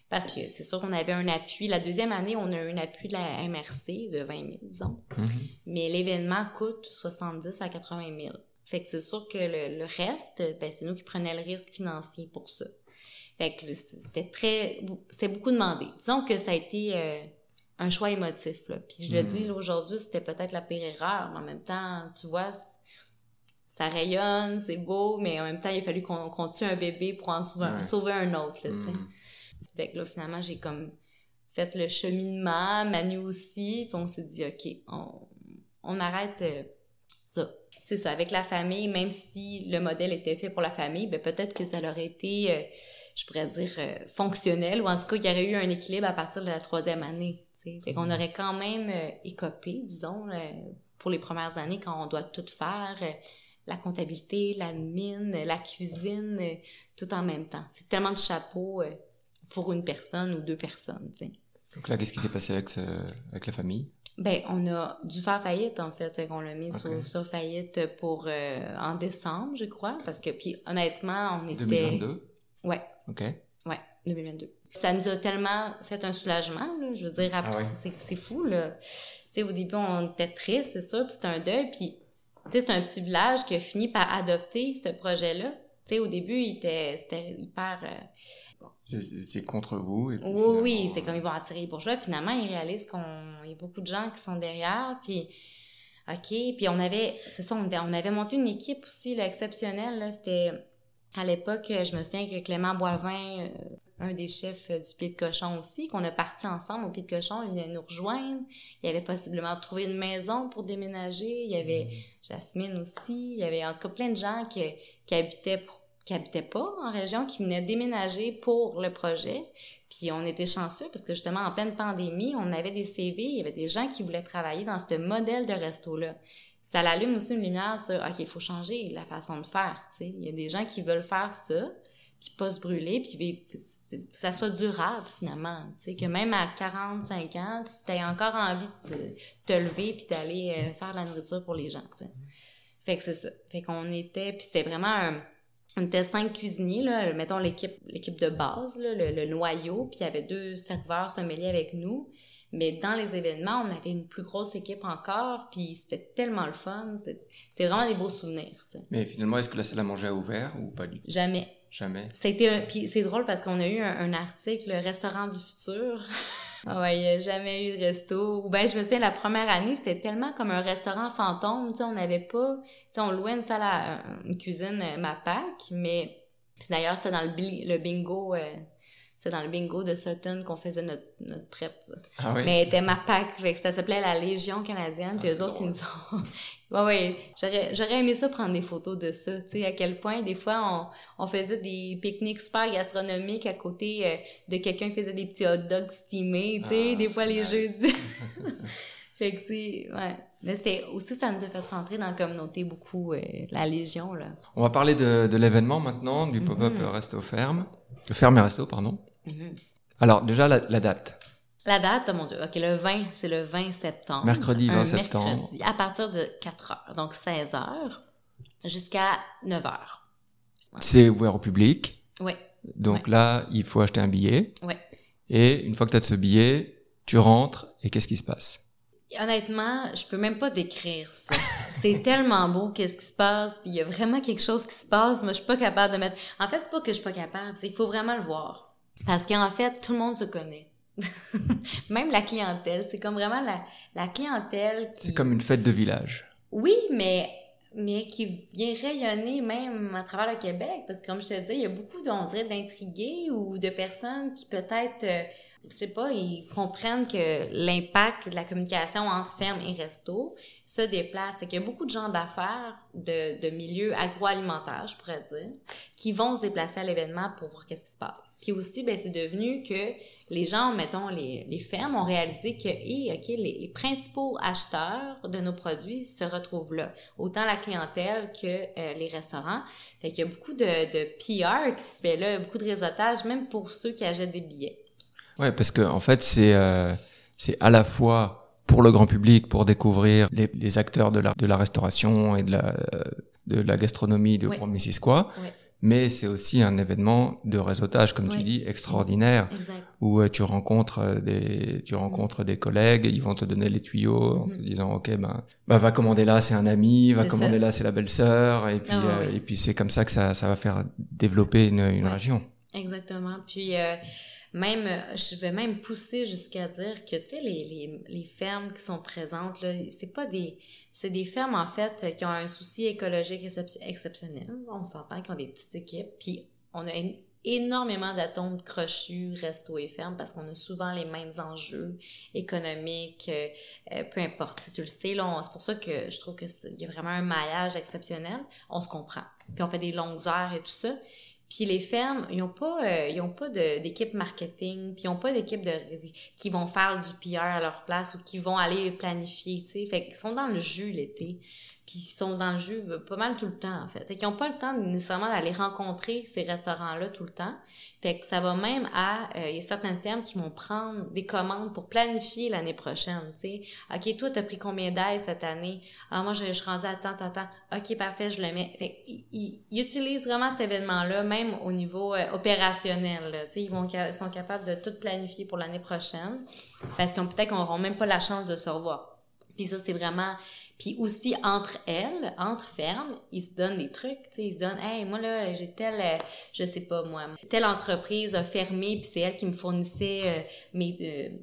Parce que c'est sûr qu'on avait un appui. La deuxième année, on a eu un appui de la MRC de 20 000, disons. Mmh. Mais l'événement coûte 70 à 80 000. Fait que c'est sûr que le, reste, ben, c'est nous qui prenons le risque financier pour ça. Fait que c'était très, c'était beaucoup demandé. Disons que ça a été euh, un choix émotif, là. Puis je le hmm. dis, aujourd'hui, c'était peut-être la pire erreur, mais en même temps, tu vois, ça rayonne, c'est beau, mais en même temps, il a fallu qu'on tue un bébé pour en sauver, un autre, là, hmm. Fait que là, finalement, j'ai comme fait le cheminement, Manu aussi, puis on s'est dit, OK, on, on arrête euh, ça c'est ça, avec la famille, même si le modèle était fait pour la famille, ben peut-être que ça aurait été, euh, je pourrais dire, euh, fonctionnel, ou en tout cas, il y aurait eu un équilibre à partir de la troisième année. T'sais. Fait qu'on mm-hmm. aurait quand même euh, écopé, disons, pour les premières années, quand on doit tout faire, la comptabilité, la mine, la cuisine, tout en même temps. C'est tellement de chapeaux pour une personne ou deux personnes. T'sais. Donc là, qu'est-ce qui s'est passé avec, avec la famille? Ben, on a dû faire faillite, en fait. On l'a mis sur, faillite pour euh, en décembre, je crois. Parce que, puis honnêtement, on était... 2022? Ouais. OK. Ouais, 2022. Ça nous a tellement fait un soulagement, là. Je veux dire, ah c'est fou, là. Tu sais, au début, on était triste, c'est sûr, puis c'était un deuil. Puis, tu sais, c'est un petit village qui a fini par adopter ce projet-là. Tu sais, au début, il était, c'était hyper... Euh, c'est contre vous. oui, oui, c'est comme ils vont attirer les bourgeois. Finalement, ils réalisent qu'il y a beaucoup de gens qui sont derrière. Puis, OK. Puis on avait, c'est ça, on, avait monté une équipe aussi là, exceptionnelle. C'était à l'époque, je me souviens que Clément Boivin, euh, un des chefs du Pied de Cochon aussi, qu'on a parti ensemble au Pied de Cochon, il venait nous rejoindre. Il avait possiblement trouvé une maison pour déménager. Il y avait mmh. Jasmine aussi. Il y avait en tout cas plein de gens qui, qui habitaient qui habitaient pas en région, qui venaient déménager pour le projet. Puis on était chanceux parce que justement, en pleine pandémie, on avait des CV, il y avait des gens qui voulaient travailler dans ce modèle de resto-là. Ça l'allume aussi une lumière sur, OK, il faut changer la façon de faire, tu sais. Il y a des gens qui veulent faire ça, puis pas se brûler, puis que ça soit durable finalement, tu sais, que même à 45 ans, tu aies encore envie de te, lever puis d'aller euh, faire de la nourriture pour les gens, tu sais. Fait que c'est ça. Fait qu'on était, puis c'était vraiment un On était cinq cuisiniers, là, mettons l'équipe l'équipe de base, là, le, le noyau, puis il y avait deux serveurs sommeliers avec nous. Mais dans les événements, on avait une plus grosse équipe encore, puis c'était tellement le fun. C'est vraiment des beaux souvenirs. Mais finalement, est-ce que la salle à manger a ouvert ou pas du tout? Jamais. Jamais. C'était un... puis c'est drôle parce qu'on a eu un, un article restaurant du futur. Ah ouais, il n'y a jamais eu de resto. Ou ben je me souviens la première année, c'était tellement comme un restaurant fantôme, tu on n'avait pas, tu on louait une salle à une cuisine euh, Mapac, mais puis d'ailleurs c'était dans le, le bingo euh, c'est dans le bingo de Sutton qu'on faisait notre, notre prep. Ah oui? Mais elle était Mapac, fait que ça s'appelait la Légion canadienne, Ah, puis eux autres, ils nous ont... ouais, ouais, j'aurais, j'aurais aimé ça prendre des photos de ça, tu sais, à quel point, des fois, on, on faisait des pique-niques super gastronomiques à côté euh, de quelqu'un qui faisait des petits hot dogs steamés, tu sais, Ah, des fois, les jeudis. fait que c'est... Ouais. Mais c'était... Aussi, ça nous a fait rentrer dans la communauté beaucoup, euh, la Légion, là. On va parler de, de l'événement maintenant, du pop-up Mhm. resto ferme. Ferme et resto, pardon. Mhm. Alors, déjà, la, la date. La date, oh mon Dieu, OK, le 20, c'est le 20 septembre. Mercredi 20 Un septembre. mercredi, à partir de 4 heures, donc 16 heures, jusqu'à 9 heures. C'est ouvert au public. Oui, Donc là, il faut acheter un billet. Ouais. Et une fois que tu as ce billet, tu rentres et qu'est-ce qui se passe? Honnêtement, je peux même pas décrire ça. C'est tellement beau qu'est-ce qui se passe, puis il y a vraiment quelque chose qui se passe, mais je suis pas capable de mettre. En fait, c'est pas que je suis pas capable, c'est qu'il faut vraiment le voir. Parce qu'en fait, tout le monde se connaît. même la clientèle, c'est comme vraiment la, la clientèle qui C'est comme une fête de village. Oui, mais mais qui vient rayonner même à travers le Québec parce que comme je te disais, il y a beaucoup on dirait d'intrigués ou de personnes qui peut-être euh, je sais pas, ils comprennent que l'impact de la communication entre ferme et resto se déplace. Fait qu'il y a beaucoup de gens d'affaires de, de milieux agroalimentaires, je pourrais dire, qui vont se déplacer à l'événement pour voir qu'est-ce qui se passe. Puis aussi, ben, c'est devenu que les gens, mettons, les, les fermes ont réalisé que, hey, OK, les, les principaux acheteurs de nos produits se retrouvent là. Autant la clientèle que euh, les restaurants. Fait qu'il y a beaucoup de, de PR qui se fait là, beaucoup de réseautage, même pour ceux qui achètent des billets. Ouais, parce que en fait, c'est euh, c'est à la fois pour le grand public, pour découvrir les, les acteurs de la, de la restauration et de la, de la gastronomie de Ouais. Grand-Missisquoi, Ouais. Mais c'est aussi un événement de réseautage, comme tu dis, extraordinaire, Exact. où euh, tu rencontres euh, des tu rencontres des collègues, ils vont te donner les tuyaux en Mhm. te disant ok ben bah va commander là c'est un ami, va commander ça. là c'est la belle-sœur et puis Ah ouais, euh, et puis c'est comme ça que ça ça va faire développer une, une Ouais. région. Exactement. Puis euh, même, je vais même pousser jusqu'à dire que, tu sais, les, les, les fermes qui sont présentes, là, c'est pas des... C'est des fermes, en fait, qui ont un souci écologique excep- exceptionnel. On s'entend qu'ils ont des petites équipes. Puis on a énormément d'atomes crochus, resto et ferme, parce qu'on a souvent les mêmes enjeux économiques, euh, euh, peu importe. Tu le sais, c'est pour ça que je trouve qu'il y a vraiment un maillage exceptionnel. On se comprend. Puis on fait des longues heures et tout ça. Puis les fermes, ils ont pas, euh, ils ont pas d'équipe marketing, puis ils ont pas d'équipe de qui vont faire du PR à leur place ou qui vont aller planifier, tu sais. Fait qu'ils sont dans le jus l'été, ils sont dans le jus euh, pas mal tout le temps en fait. Fait qu'ils ont pas le temps nécessairement d'aller rencontrer ces restaurants-là tout le temps. Fait que ça va même à, euh, il y a certaines fermes qui vont prendre des commandes pour planifier l'année prochaine, tu sais. Ok, toi t'as pris combien d'ail cette année? Ah moi je, je suis rendue à tant, tant, tant. Ok parfait, je le mets. Fait qu'ils- ils, ils utilisent vraiment cet événement-là, même au niveau euh, opérationnel. Tu sais, ils vont sont capables de tout planifier pour l'année prochaine, parce qu'on peut-être qu'on n'aura même pas la chance de se revoir. Puis ça c'est vraiment puis aussi entre elles, entre fermes, ils se donnent des trucs, tu sais, ils se donnent hey, moi là, j'ai telle euh, je sais pas moi, telle entreprise a fermé puis c'est elle qui me fournissait euh, mes euh,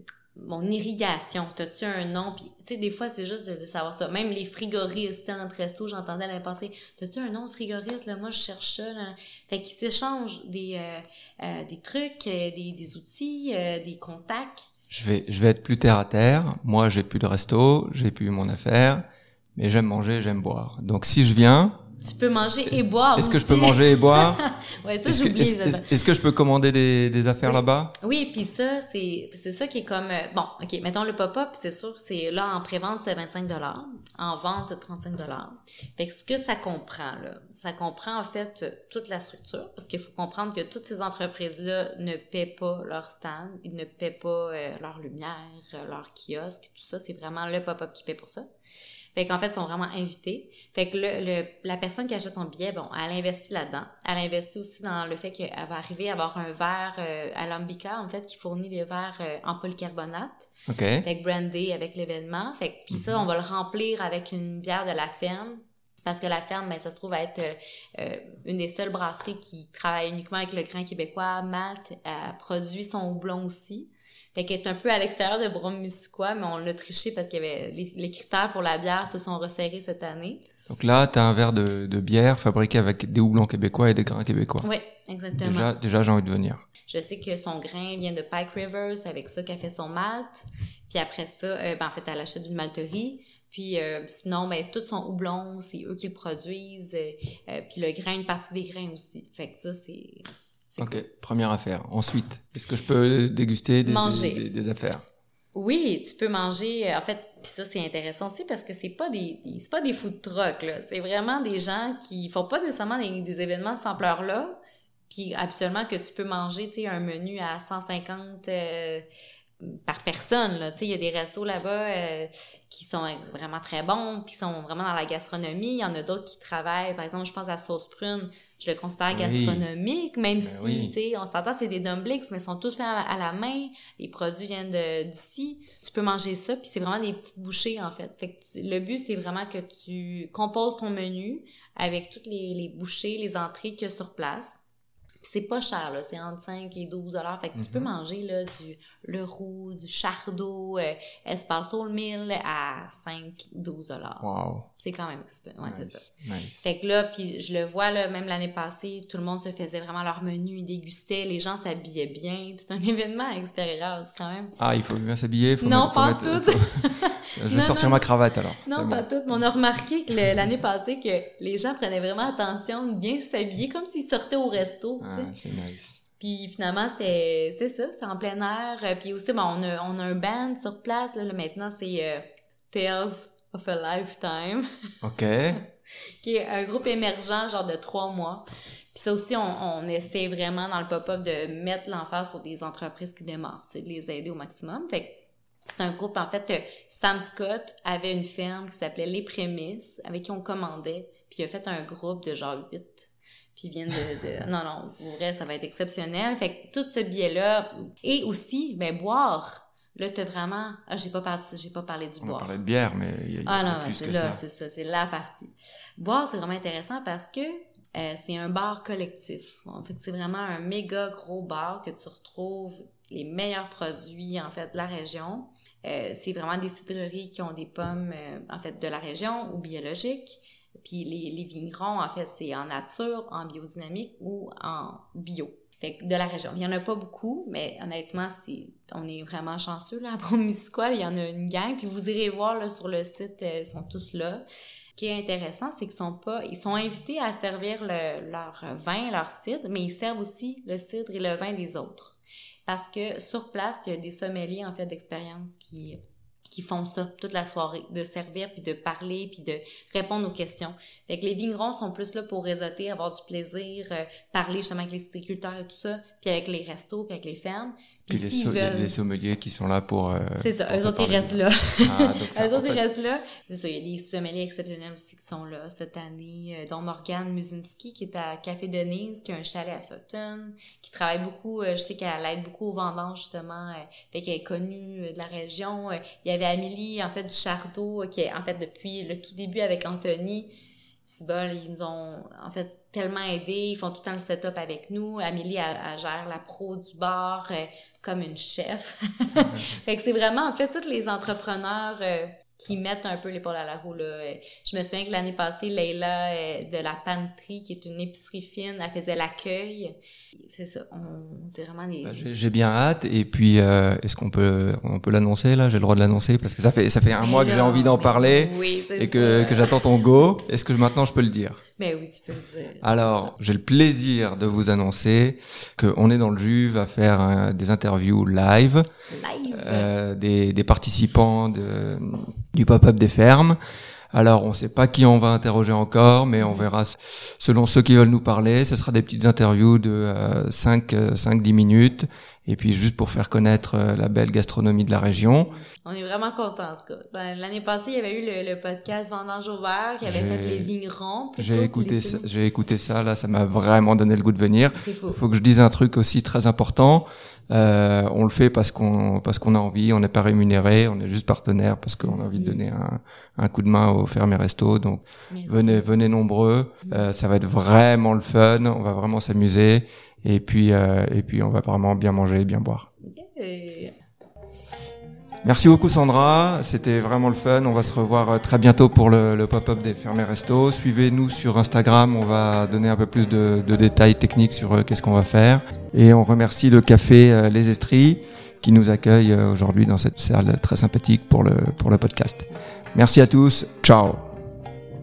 mon irrigation, t'as-tu un nom? Puis, tu sais, des fois, c'est juste de, de savoir ça. Même les frigoristes, entre restos, j'entendais l'année passée, t'as-tu un nom de frigoriste? Là, moi, je cherche ça. Là. Fait qu'ils s'échangent des, euh, euh, des trucs, euh, des, des outils, euh, des contacts. Je vais, je vais être plus terre à terre. Moi, j'ai plus de resto, j'ai plus mon affaire, mais j'aime manger, j'aime boire. Donc, si je viens, Tu peux manger et boire. est-ce que je peux manger et boire ouais, ça, que, j'oublie. est-ce- est-ce que je peux commander des, des affaires Oui. là-bas? Oui, puis ça, c'est c'est ça qui est comme... euh, bon, OK, mettons le pop-up, c'est sûr, c'est là, en pré-vente, c'est 25 En vente, c'est 35 Fait que ce que ça comprend, là, ça comprend en fait toute la structure, parce qu'il faut comprendre que toutes ces entreprises-là ne paient pas leur stand, ils ne paient pas euh, leur lumière, euh, leur kiosque, tout ça, c'est vraiment le pop-up qui paie pour ça. Fait qu'en fait, ils sont vraiment invités. Fait que le, le, la personne qui achète son billet, bon, elle investit là-dedans. Elle investit aussi dans le fait qu'elle va arriver à avoir un verre euh, à l'Ambica, en fait, qui fournit les verres euh, en polycarbonate. Ok. Fait que brandé avec l'événement. Fait que, puis ça, on va le remplir avec une bière de la ferme. Parce que la ferme, ben, ça se trouve à être euh, euh, une des seules brasseries qui travaille uniquement avec le grain québécois. Malte elle produit son houblon aussi. Fait qu'elle est un peu à l'extérieur de Bromisquois, mais on l'a triché parce qu'il y avait les, les critères pour la bière se sont resserrés cette année. Donc là, tu as un verre de, de bière fabriqué avec des houblons québécois et des grains québécois. Oui, exactement. Déjà, déjà j'ai envie de venir. Je sais que son grain vient de Pike River, c'est avec ça qu'elle fait son malt. Puis après ça, euh, ben, en fait, elle achète d'une malterie. Puis euh, sinon, ben, tout son houblon, c'est eux qui le produisent. euh, euh, puis le grain, une partie des grains aussi. Fait que ça, c'est... Ok, cool. première affaire. Ensuite, est-ce que je peux déguster des, Manger. des, des- des affaires? Oui, tu peux manger. En fait, puis ça c'est intéressant aussi parce que c'est pas des, des- c'est pas des food trucks là. C'est vraiment des gens qui font pas nécessairement des, des événements de cette ampleur là. Puis absolument que tu peux manger, tu sais, un menu à 150 euh, par personne là. Tu sais, il y a des restos là-bas euh, qui sont vraiment très bons, qui sont vraiment dans la gastronomie. Il y en a d'autres qui travaillent. Par exemple, je pense à Sauce Prune. Je le considère Oui. gastronomique, même Ben si, oui. tu sais, on s'entend, c'est des dumplings, mais ils sont tous faits à, la main. Les produits viennent d'ici. Tu peux manger ça, puis c'est vraiment des petites bouchées, en fait. Fait que tu- le but, c'est vraiment que tu composes ton menu avec toutes les, les bouchées, les entrées qu'il y a sur place. C'est pas cher, là. C'est entre 5 et 12 dollars. Fait que tu Mhm. peux manger, là, du le roux, du chardot, euh, espasso le mille à 5, 12 dollars. Waouh. C'est quand même exp- Ouais, c'est ça. nice. Fait que là, puis je le vois, là, même l'année passée, tout le monde se faisait vraiment leur menu, ils dégustaient, les gens s'habillaient bien, puis c'est un événement extérieur, c'est quand même... Ah, il faut bien s'habiller. Faut Non, mettre- pas tout. Je vais Non, sortir non. ma cravate alors. Non, C'est pas bon. tout, mais on a remarqué que l'année passée, que les gens prenaient vraiment attention de bien s'habiller, comme s'ils sortaient au resto. Ah, c'est nice. Puis finalement, c'était, c'est ça, c'était en plein air. Euh, Puis aussi, bon, on a, on a un band sur place, là, là, maintenant, c'est euh, Tales of a Lifetime. Ok. qui est un groupe émergent, genre de trois mois. Puis ça aussi, on, on essaie vraiment dans le pop-up de mettre l'emphase sur des entreprises qui démarrent, de les aider au maximum. Fait que c'est un groupe, en fait, que Sam Scott avait une ferme qui s'appelait Les Prémices, avec qui on commandait, puis il a fait un groupe de genre huit. Puis ils viennent de, de... Non, non, pour vrai, ça va être exceptionnel. Fait que tout ce billet-là... Et aussi, ben, boire. Là, t'as vraiment... Ah, j'ai pas, parti... j'ai pas parlé du On boire. parler de bière, mais il y a, Ah non, mais plus c'est que là, ça. c'est ça, c'est la partie. Boire, c'est vraiment intéressant parce que euh, c'est un bar collectif. En fait, c'est vraiment un méga gros bar que tu retrouves les meilleurs produits, en fait, de la région. Euh, c'est vraiment des cidreries qui ont des pommes, euh, en fait, de la région ou biologiques. Puis les, les vignerons, en fait, c'est en nature, en biodynamique ou en bio. Fait que de la région. Il y en a pas beaucoup, mais honnêtement, c'est, on est vraiment chanceux, là, à Bromisquois. Il y en a une gang. Puis vous irez voir, là, sur le site, euh, ils sont tous là. Ce qui est intéressant, c'est qu'ils sont pas, ils sont invités à servir le- leur vin, leur cidre, mais ils servent aussi le cidre et le vin des autres. Parce que sur place, il y a des sommeliers, en fait, d'expérience qui, qui font ça toute la soirée, de servir, puis de parler, puis de répondre aux questions. Fait que les vignerons sont plus là pour réseauter, avoir du plaisir, euh, parler justement avec les citriculteurs et tout ça, puis avec les restos, puis avec les fermes. Puis les, so- veulent... les sommeliers qui sont là pour. euh, C'est ça, pour eux autres, ils restent là. Ah, donc ça, Eux autres, fait, ils restent là. C'est ça, il y a des sommeliers exceptionnels aussi qui sont là cette année, euh, dont Morgane Musinski, qui est à Café Denise, qui a un chalet à Sutton, qui travaille beaucoup, euh, je sais qu'elle aide beaucoup aux vendanges, justement, euh, fait qu'elle est connue de la région. Il y avait Amélie, en fait, du Chardot, qui est, en fait, depuis le tout début avec Anthony, Ils nous ont, en fait, tellement aidés. Ils font tout le temps le setup avec nous. Amélie, elle, elle gère la pro du bar euh, comme une chef. fait que c'est vraiment, en fait, tous les entrepreneurs euh, qui mettent un peu l'épaule à la roue. Là. Je me souviens que l'année passée, Leila euh, de la Pantry, qui est une épicerie fine, elle faisait l'accueil. C'est ça, on, c'est vraiment des... bah, J'ai bien hâte. Et puis, euh, est-ce qu'on peut, on peut l'annoncer là? J'ai le droit de l'annoncer parce que ça fait, ça fait un Mais mois que j'ai envie d'en parler Oui, c'est et que, que j'attends ton go. Est-ce que maintenant je peux le dire? Mais oui, tu peux le dire. Alors, j'ai le plaisir de vous annoncer qu'on est dans le Juve à faire euh, des interviews live. Live! euh, des, des participants de, du pop-up des fermes. Alors, on ne sait pas qui on va interroger encore, mais on verra selon ceux qui veulent nous parler. Ce sera des petites interviews de euh, 5-10 minutes. Et puis juste pour faire connaître euh, la belle gastronomie de la région. On est vraiment contents, en tout cas. L'année passée, il y avait eu le, le podcast Vendange au vert qui avait fait les vignerons. J'ai écouté, ça, j'ai écouté ça, là, ça m'a vraiment donné le goût de venir. Il faut que je dise un truc aussi très important. Euh, on le fait parce qu'on parce qu'on a envie, on n'est pas rémunéré, on est juste partenaire parce qu'on a envie de donner un, un coup de main au ferme resto. Donc venez venez nombreux, euh, ça va être vraiment le fun, on va vraiment s'amuser et puis euh, et puis on va vraiment bien manger, bien boire. Merci beaucoup Sandra, c'était vraiment le fun. On va se revoir euh, très bientôt pour le, le pop-up des fermés resto. Suivez-nous sur Instagram, on va donner un peu plus de, de détails techniques sur euh, qu'est-ce qu'on va faire. Et on remercie le café euh, Les Estries qui nous accueille aujourd'hui dans cette salle très sympathique pour le, pour le podcast. Merci à tous, ciao